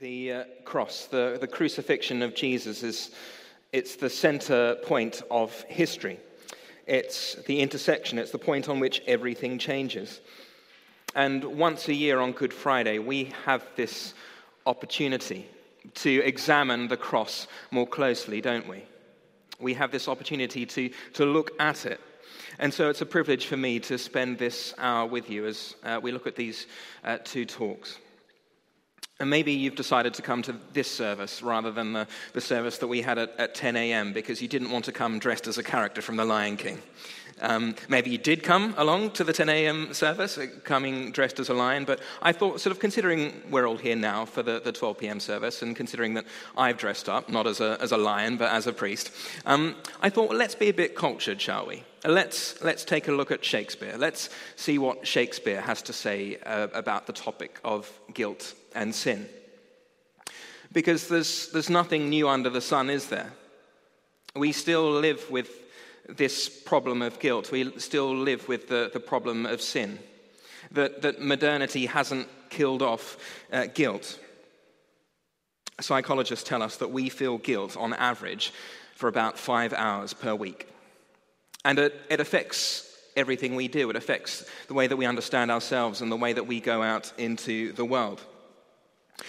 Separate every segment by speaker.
Speaker 1: The uh, cross, the, the crucifixion of Jesus, is it's the center point of history. It's the intersection, it's the point on which everything changes. And once a year on Good Friday, we have this opportunity to examine the cross more closely, don't we? We have this opportunity to, to look at it. And so it's a privilege for me to spend this hour with you as uh, we look at these uh, two talks. And maybe you've decided to come to this service rather than the, the service that we had at, at 10 a.m. because you didn't want to come dressed as a character from The Lion King. Um, maybe you did come along to the 10 a.m. service, uh, coming dressed as a lion, but I thought, sort of considering we're all here now for the, the 12 p.m. service, and considering that I've dressed up, not as a, as a lion, but as a priest, um, I thought, well, let's be a bit cultured, shall we? Let's, let's take a look at Shakespeare. Let's see what Shakespeare has to say uh, about the topic of guilt and sin. Because there's, there's nothing new under the sun, is there? We still live with this problem of guilt. We still live with the, the problem of sin. That, that modernity hasn't killed off uh, guilt. Psychologists tell us that we feel guilt on average for about five hours per week. And it, it affects everything we do. It affects the way that we understand ourselves and the way that we go out into the world.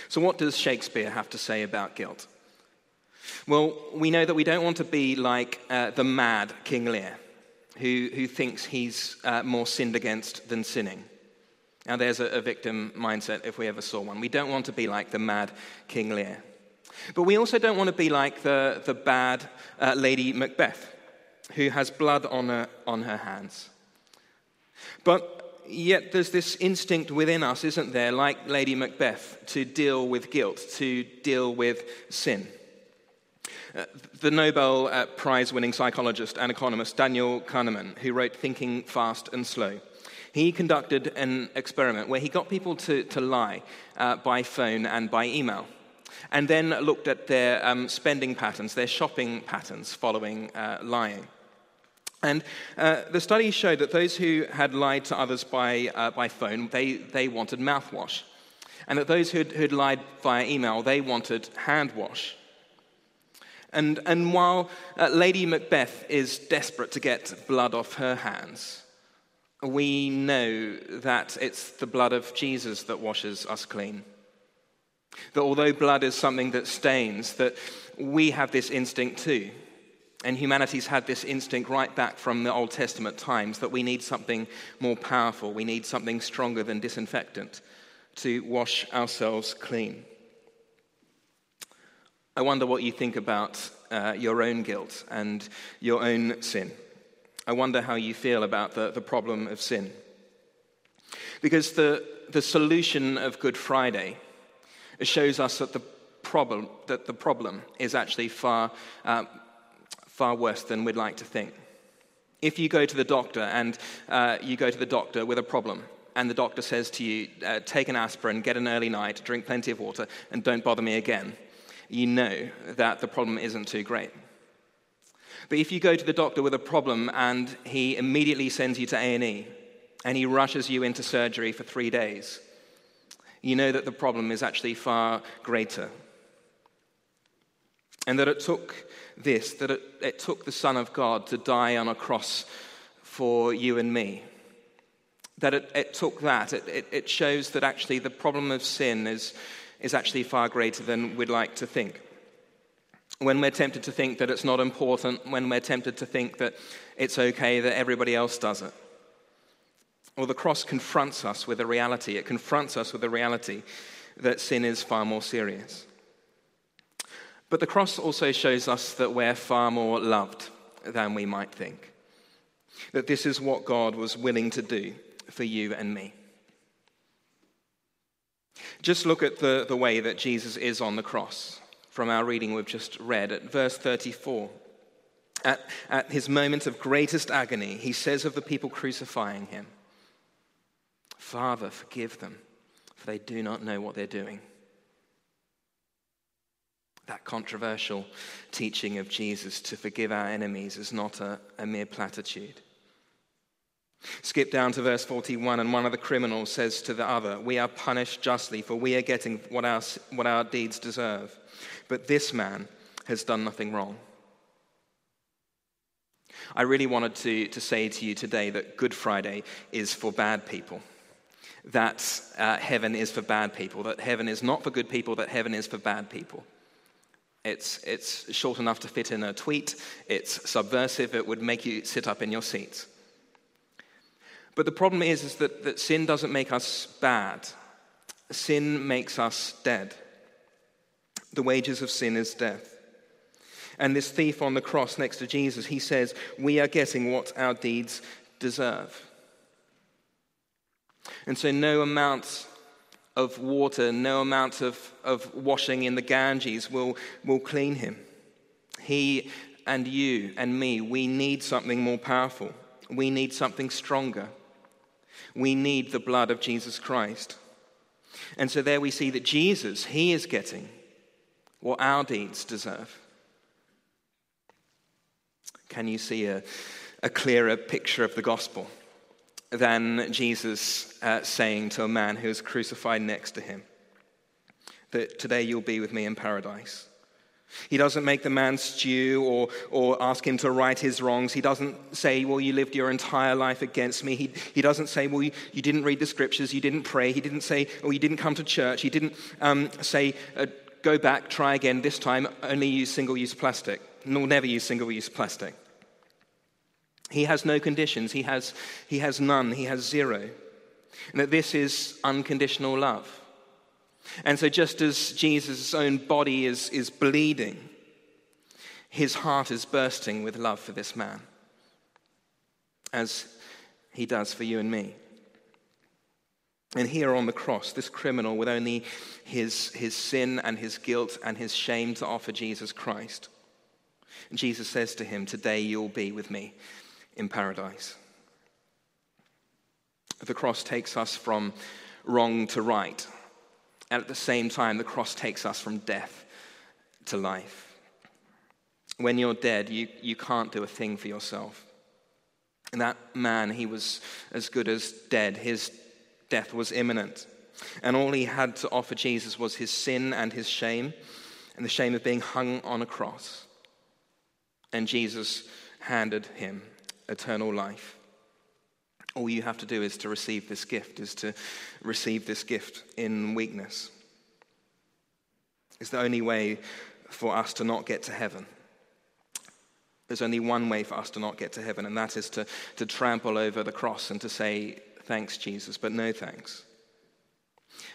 Speaker 1: So, what does Shakespeare have to say about guilt? Well, we know that we don't want to be like uh, the mad King Lear, who, who thinks he's uh, more sinned against than sinning. Now, there's a, a, victim mindset if we ever saw one. We don't want to be like the mad King Lear. But we also don't want to be like the, the bad uh, Lady Macbeth, who has blood on her, on her hands. But yet there's this instinct within us, isn't there, like Lady Macbeth, to deal with guilt, to deal with sin. Uh, the Nobel uh, Prize winning psychologist and economist Daniel Kahneman, who wrote Thinking Fast and Slow, he conducted an experiment where he got people to, to lie uh, by phone and by email, and then looked at their um, spending patterns, their shopping patterns following uh, lying. And uh, the study showed that those who had lied to others by, uh, by phone, they, they wanted mouthwash. And that those who had lied via email, they wanted hand wash. And, and while uh, Lady Macbeth is desperate to get blood off her hands, we know that it's the blood of Jesus that washes us clean. That although blood is something that stains, that we have this instinct too. And humanity's had this instinct right back from the Old Testament times that we need something more powerful, we need something stronger than disinfectant to wash ourselves clean. I wonder what you think about uh, your own guilt and your own sin. I wonder how you feel about the, the problem of sin. Because the, the solution of Good Friday shows us that the problem, that the problem is actually far uh, far worse than we'd like to think. If you go to the doctor and uh, you go to the doctor with a problem, and the doctor says to you, uh, take an aspirin, get an early night, drink plenty of water, and don't bother me again, you know that the problem isn't too great. But if you go to the doctor with a problem and he immediately sends you to A&E and he rushes you into surgery for 3 days, you know that the problem is actually far greater. And that it took this that it, it took the Son of God to die on a cross for you and me. That it, it took that. It, it, it shows that actually the problem of sin is, is actually far greater than we'd like to think. When we're tempted to think that it's not important, when we're tempted to think that it's okay that everybody else does it. Well, the cross confronts us with a reality. It confronts us with the reality that sin is far more serious. But the cross also shows us that we're far more loved than we might think. That this is what God was willing to do for you and me. Just look at the, the way that Jesus is on the cross from our reading we've just read at verse 34. At, at his moment of greatest agony, he says of the people crucifying him, Father, forgive them, for they do not know what they're doing that controversial teaching of Jesus to forgive our enemies is not a, a mere platitude. Skip down to verse 41, and one of the criminals says to the other, We are punished justly, for we are getting what our, what our deeds deserve. But this man has done nothing wrong. I really wanted to, to say to you today that Good Friday is for bad people, that uh, heaven is for bad people, that heaven is not for good people, that heaven is for bad people. It's, it's short enough to fit in a tweet, it's subversive, it would make you sit up in your seats. But the problem is, is that, that sin doesn't make us bad, sin makes us dead. The wages of sin is death. And this thief on the cross next to Jesus, he says, We are getting what our deeds deserve. And so, no amount of water, no amount of, of washing in the Ganges will, will clean him. He and you and me, we need something more powerful. We need something stronger. We need the blood of Jesus Christ. And so there we see that Jesus, he is getting what our deeds deserve. Can you see a, a clearer picture of the gospel than Jesus uh, saying to a man who is crucified next to him that today you'll be with me in paradise? He doesn't make the man stew or, or ask him to right his wrongs. He doesn't say, Well, you lived your entire life against me. He, he doesn't say, Well, you, you didn't read the scriptures, you didn't pray. He didn't say, Oh, you didn't come to church. He didn't um, say, uh, Go back, try again. This time, only use single use plastic. Nor never use single use plastic. He has no conditions, he has, he has none, he has zero. And that this is unconditional love. And so, just as Jesus' own body is, is bleeding, his heart is bursting with love for this man, as he does for you and me. And here on the cross, this criminal with only his, his sin and his guilt and his shame to offer Jesus Christ. Jesus says to him, Today you'll be with me in paradise. The cross takes us from wrong to right and at the same time, the cross takes us from death to life. When you're dead, you, you can't do a thing for yourself. And that man, he was as good as dead. His death was imminent. And all he had to offer Jesus was his sin and his shame, and the shame of being hung on a cross. And Jesus handed him eternal life. All you have to do is to receive this gift, is to receive this gift in weakness. It's the only way for us to not get to heaven. There's only one way for us to not get to heaven, and that is to, to trample over the cross and to say, Thanks, Jesus, but no thanks.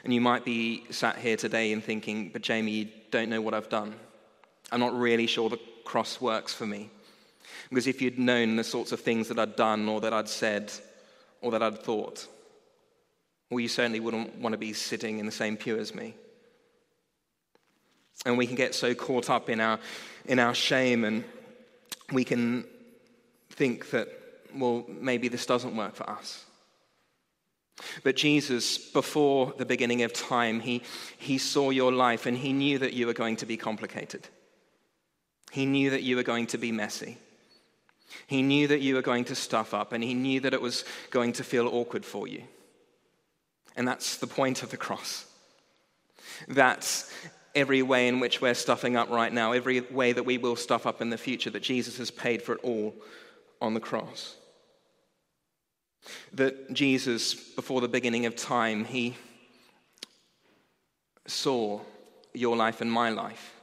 Speaker 1: And you might be sat here today and thinking, But Jamie, you don't know what I've done. I'm not really sure the cross works for me. Because if you'd known the sorts of things that I'd done or that I'd said, or that I'd thought. Well, you certainly wouldn't want to be sitting in the same pew as me. And we can get so caught up in our, in our shame, and we can think that, well, maybe this doesn't work for us. But Jesus, before the beginning of time, he, he saw your life and he knew that you were going to be complicated. He knew that you were going to be messy. He knew that you were going to stuff up, and he knew that it was going to feel awkward for you. And that's the point of the cross. That's every way in which we're stuffing up right now, every way that we will stuff up in the future, that Jesus has paid for it all on the cross. That Jesus, before the beginning of time, he saw your life and my life.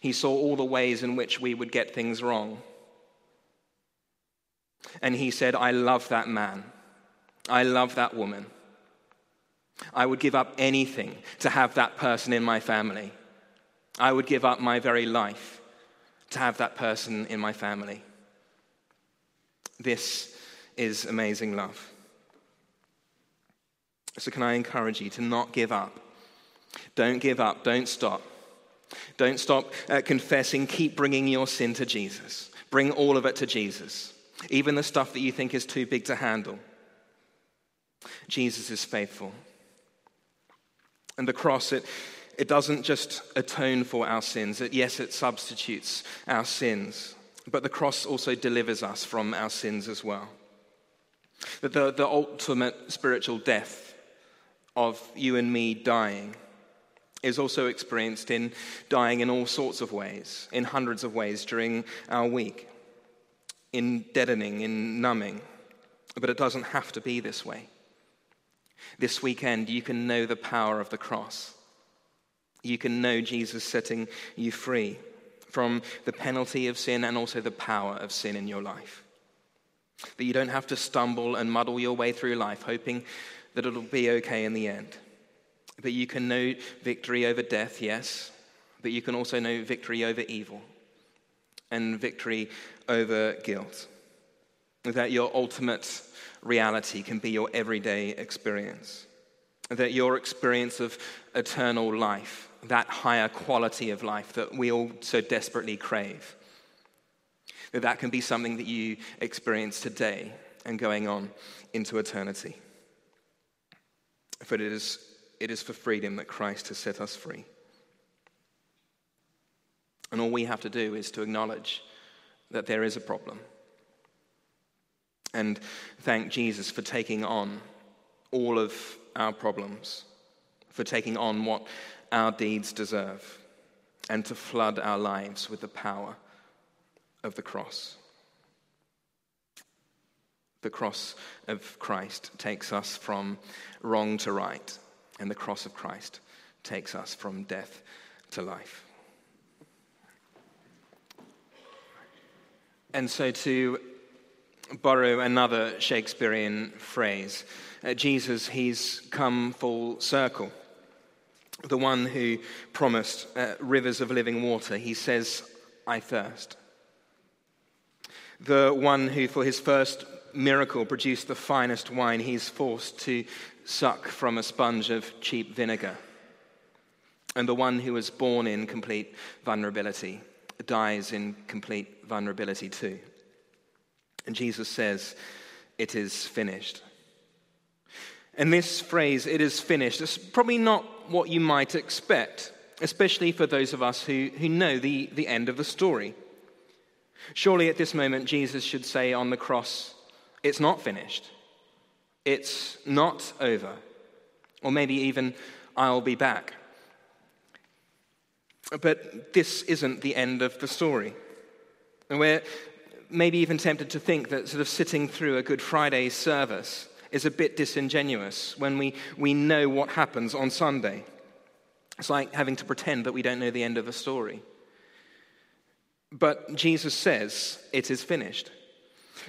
Speaker 1: He saw all the ways in which we would get things wrong. And he said, I love that man. I love that woman. I would give up anything to have that person in my family. I would give up my very life to have that person in my family. This is amazing love. So, can I encourage you to not give up? Don't give up, don't stop. Don't stop uh, confessing. Keep bringing your sin to Jesus. Bring all of it to Jesus, even the stuff that you think is too big to handle. Jesus is faithful. And the cross, it, it doesn't just atone for our sins. It, yes, it substitutes our sins, but the cross also delivers us from our sins as well. That the, the ultimate spiritual death of you and me dying is also experienced in dying in all sorts of ways, in hundreds of ways during our week, in deadening, in numbing. But it doesn't have to be this way. This weekend, you can know the power of the cross. You can know Jesus setting you free from the penalty of sin and also the power of sin in your life. That you don't have to stumble and muddle your way through life hoping that it'll be okay in the end. But you can know victory over death, yes, but you can also know victory over evil and victory over guilt. That your ultimate reality can be your everyday experience. That your experience of eternal life, that higher quality of life that we all so desperately crave, that that can be something that you experience today and going on into eternity. For it is it is for freedom that Christ has set us free. And all we have to do is to acknowledge that there is a problem. And thank Jesus for taking on all of our problems, for taking on what our deeds deserve, and to flood our lives with the power of the cross. The cross of Christ takes us from wrong to right and the cross of Christ takes us from death to life. And so, to borrow another Shakespearean phrase, uh, Jesus, he's come full circle. The one who promised uh, rivers of living water, he says, I thirst. The one who, for his first miracle, produced the finest wine, he's forced to suck from a sponge of cheap vinegar. And the one who was born in complete vulnerability dies in complete vulnerability too. And Jesus says, It is finished. And this phrase, it is finished, is probably not what you might expect, especially for those of us who, who know the, the end of the story. Surely at this moment, Jesus should say on the cross, It's not finished. It's not over. Or maybe even, I'll be back. But this isn't the end of the story. And we're maybe even tempted to think that sort of sitting through a Good Friday service is a bit disingenuous when we, we know what happens on Sunday. It's like having to pretend that we don't know the end of the story. But Jesus says it is finished.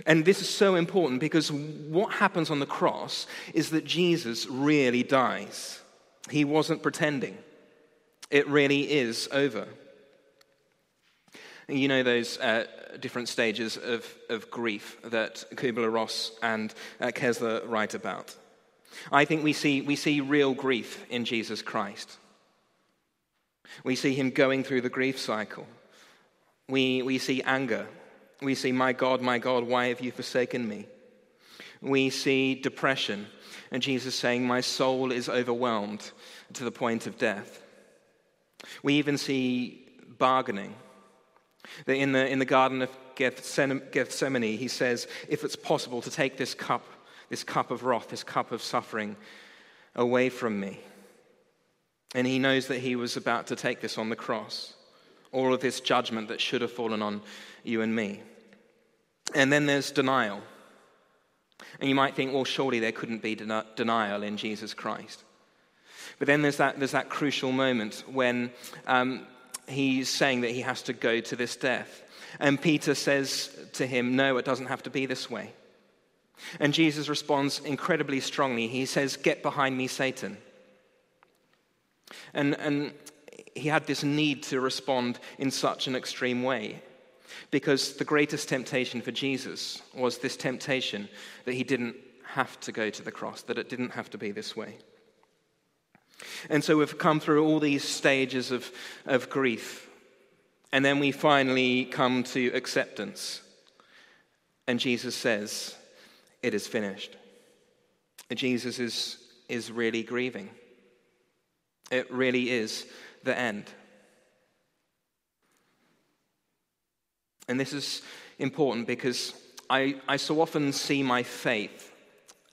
Speaker 1: And this is so important because what happens on the cross is that Jesus really dies. He wasn't pretending, it really is over. You know those uh, different stages of, of grief that Kubler Ross and uh, Kessler write about. I think we see, we see real grief in Jesus Christ. We see him going through the grief cycle. We, we see anger we see, My God, my God, why have you forsaken me? We see depression, and Jesus saying, My soul is overwhelmed to the point of death. We even see bargaining. That in the, in the Garden of Gethsemane, he says, If it's possible to take this cup, this cup of wrath, this cup of suffering away from me. And he knows that he was about to take this on the cross. All of this judgment that should have fallen on you and me. And then there's denial. And you might think, well, surely there couldn't be den- denial in Jesus Christ. But then there's that, there's that crucial moment when um, he's saying that he has to go to this death. And Peter says to him, No, it doesn't have to be this way. And Jesus responds incredibly strongly. He says, Get behind me, Satan. And, and he had this need to respond in such an extreme way. Because the greatest temptation for Jesus was this temptation that he didn't have to go to the cross, that it didn't have to be this way. And so we've come through all these stages of, of grief. And then we finally come to acceptance. And Jesus says, It is finished. Jesus is, is really grieving. It really is the end. And this is important because I, I so often see my faith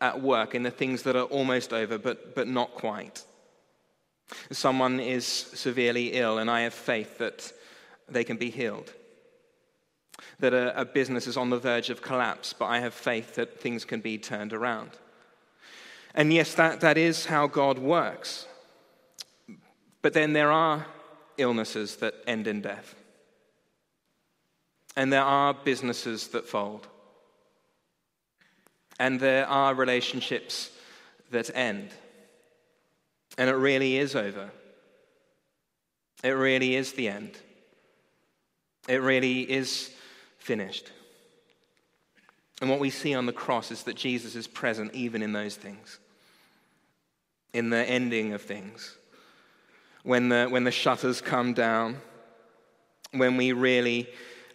Speaker 1: at work in the things that are almost over but, but not quite. Someone is severely ill, and I have faith that they can be healed. That a, a business is on the verge of collapse, but I have faith that things can be turned around. And yes, that, that is how God works. But then there are illnesses that end in death. And there are businesses that fold. And there are relationships that end. And it really is over. It really is the end. It really is finished. And what we see on the cross is that Jesus is present even in those things, in the ending of things. When the, when the shutters come down, when we really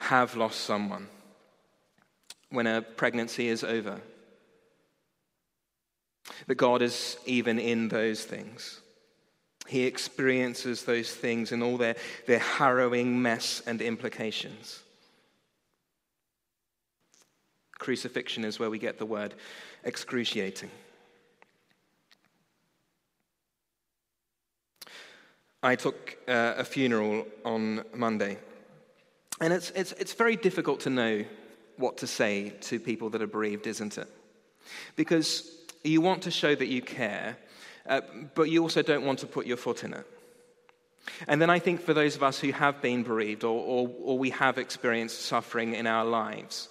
Speaker 1: have lost someone, when a pregnancy is over. That God is even in those things. He experiences those things in all their, their harrowing mess and implications. Crucifixion is where we get the word excruciating. I took uh, a funeral on Monday, and it's, it's, it's very difficult to know what to say to people that are bereaved, isn't it? Because you want to show that you care, uh, but you also don't want to put your foot in it. And then I think for those of us who have been bereaved or, or, or we have experienced suffering in our lives,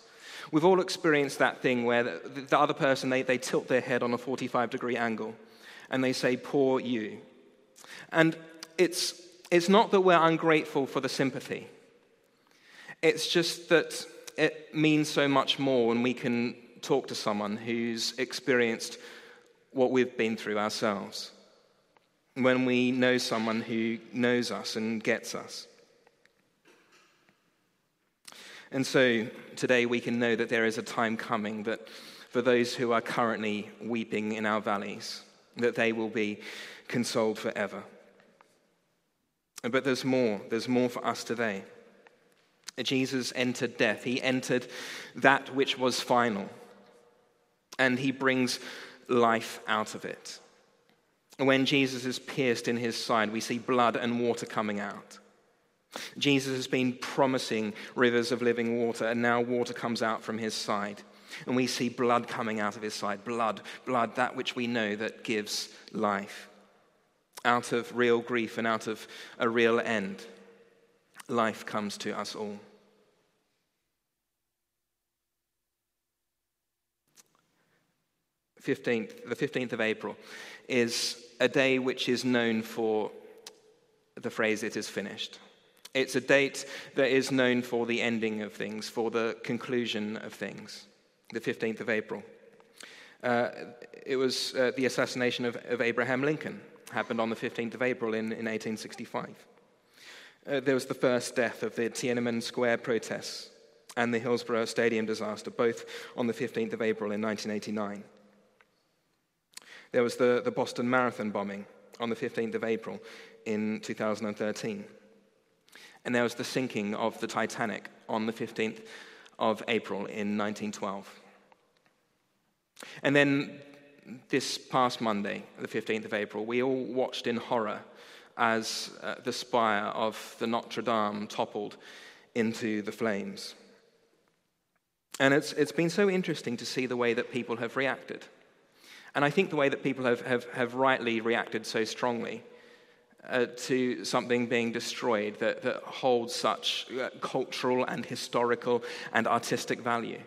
Speaker 1: we've all experienced that thing where the, the other person, they, they tilt their head on a 45 degree angle and they say, Poor you. And it's, it's not that we're ungrateful for the sympathy, it's just that it means so much more when we can talk to someone who's experienced what we've been through ourselves. When we know someone who knows us and gets us. And so today we can know that there is a time coming that for those who are currently weeping in our valleys, that they will be consoled forever. But there's more. There's more for us today. Jesus entered death. He entered that which was final and he brings life out of it. When Jesus is pierced in his side, we see blood and water coming out. Jesus has been promising rivers of living water, and now water comes out from his side. And we see blood coming out of his side. Blood, blood, that which we know that gives life. Out of real grief and out of a real end, life comes to us all. 15th, the 15th of April, is a day which is known for the phrase, it is finished. It's a date that is known for the ending of things, for the conclusion of things, the 15th of April. Uh, it was uh, the assassination of, of, Abraham Lincoln, happened on the 15th of April in, in 1865. Uh, there was the first death of the Tiananmen Square protests and the Hillsborough Stadium disaster, both on the 15th of April in 1989. There was the, the Boston Marathon bombing on the 15th of April in 2013. And there was the sinking of the Titanic on the 15th of April in 1912. And then this past Monday, the 15th of April, we all watched in horror as uh, the spire of the Notre Dame toppled into the flames. And it's, it's been so interesting to see the way that people have reacted. And I think the way that people have, have, have rightly reacted so strongly uh, to something being destroyed that, that holds such uh, cultural and historical and artistic value.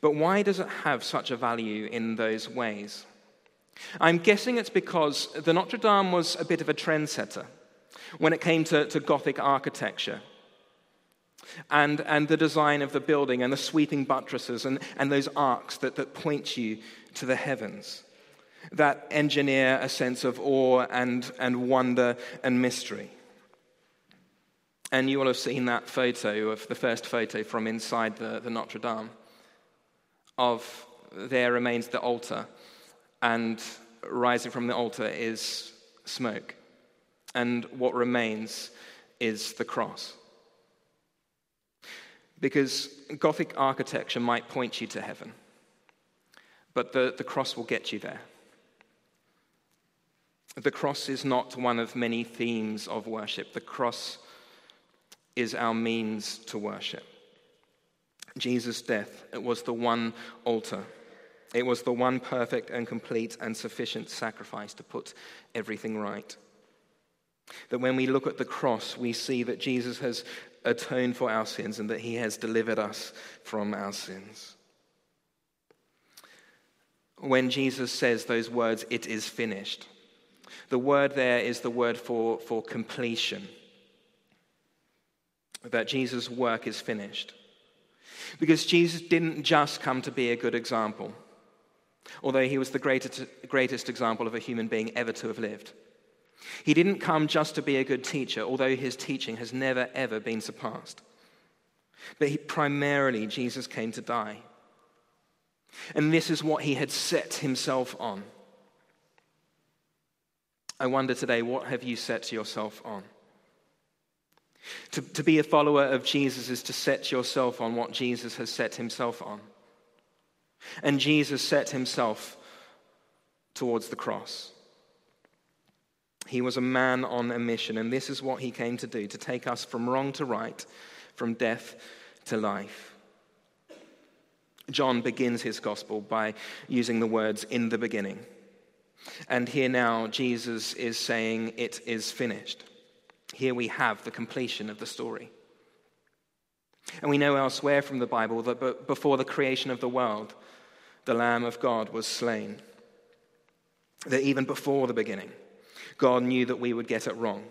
Speaker 1: But why does it have such a value in those ways? I'm guessing it's because the Notre Dame was a bit of a trendsetter when it came to, to Gothic architecture and, and the design of the building and the sweeping buttresses and, and those arcs that, that point you to the heavens that engineer a sense of awe and, and wonder and mystery. And you will have seen that photo of the first photo from inside the, the Notre Dame. Of there remains the altar, and rising from the altar is smoke. And what remains is the cross. Because Gothic architecture might point you to heaven. But the, the cross will get you there. The cross is not one of many themes of worship. The cross is our means to worship. Jesus' death, it was the one altar. It was the one perfect and complete and sufficient sacrifice to put everything right. That when we look at the cross, we see that Jesus has atoned for our sins and that he has delivered us from our sins. When Jesus says those words, it is finished, the word there is the word for, for completion. That Jesus' work is finished. Because Jesus didn't just come to be a good example, although he was the greatest, greatest example of a human being ever to have lived. He didn't come just to be a good teacher, although his teaching has never, ever been surpassed. But he, primarily, Jesus came to die. And this is what he had set himself on. I wonder today, what have you set yourself on? To, to be a follower of Jesus is to set yourself on what Jesus has set himself on. And Jesus set himself towards the cross. He was a man on a mission, and this is what he came to do to take us from wrong to right, from death to life. John begins his gospel by using the words, in the beginning. And here now, Jesus is saying, It is finished. Here we have the completion of the story. And we know elsewhere from the Bible that before the creation of the world, the Lamb of God was slain. That even before the beginning, God knew that we would get it wrong,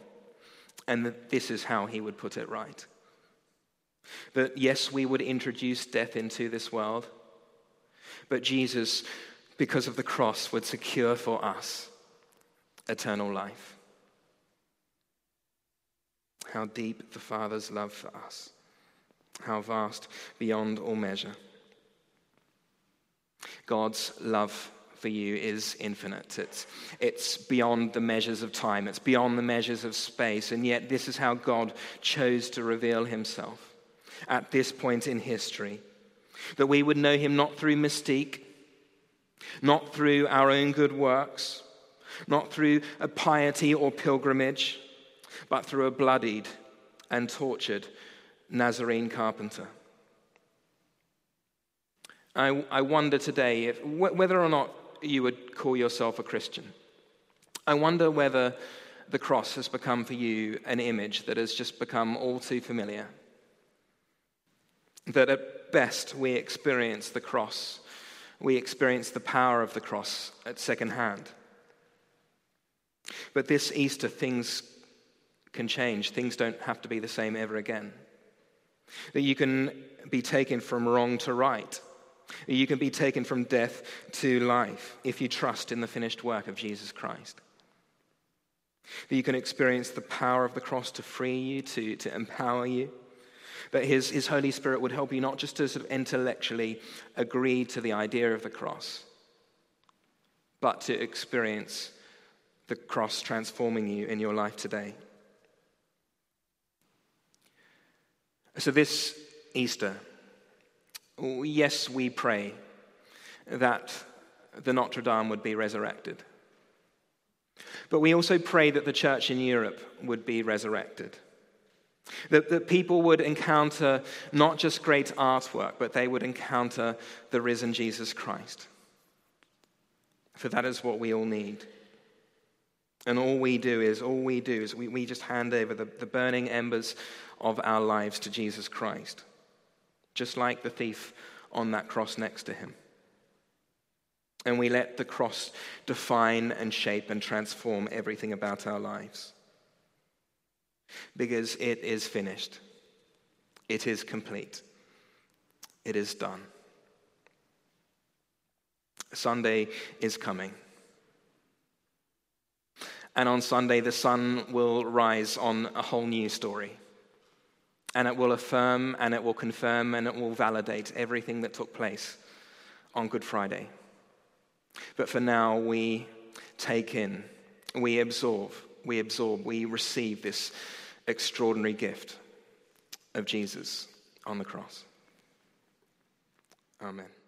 Speaker 1: and that this is how he would put it right. That yes, we would introduce death into this world, but Jesus because of the cross, would secure for us eternal life. How deep the Father's love for us, how vast beyond all measure. God's love for you is infinite. It's, it's beyond the measures of time, it's beyond the measures of space, and yet this is how God chose to reveal himself at this point in history. That we would know him not through mystique, not through our own good works, not through a piety or pilgrimage, but through a bloodied and tortured Nazarene carpenter. I, I wonder today if, whether or not you would call yourself a Christian. I wonder whether the cross has become for you an image that has just become all too familiar. That at best we experience the cross we experience the power of the cross at second hand. But this Easter, things can change. Things don't have to be the same ever again. That you can be taken from wrong to right. You can be taken from death to life if you trust in the finished work of Jesus Christ. That you can experience the power of the cross to free you, to, to empower you that his, his Holy Spirit would help you not just to sort of intellectually agree to the idea of the cross, but to experience the cross transforming you in your life today. So, this Easter, yes, we pray that the Notre Dame would be resurrected. But we also pray that the church in Europe would be resurrected. That, that people would encounter not just great artwork, but they would encounter the risen Jesus Christ. For that is what we all need. And all we do is, all we do is we, we just hand over the, the burning embers of our lives to Jesus Christ, just like the thief on that cross next to him. And we let the cross define and shape and transform everything about our lives because it is finished, it is complete, it is done. Sunday is coming. And on Sunday, the sun will rise on a whole new story. And it will affirm and it will confirm and it will validate everything that took place on Good Friday. But for now, we take in, we absorb, we absorb, we receive this extraordinary gift of Jesus on the cross. Amen.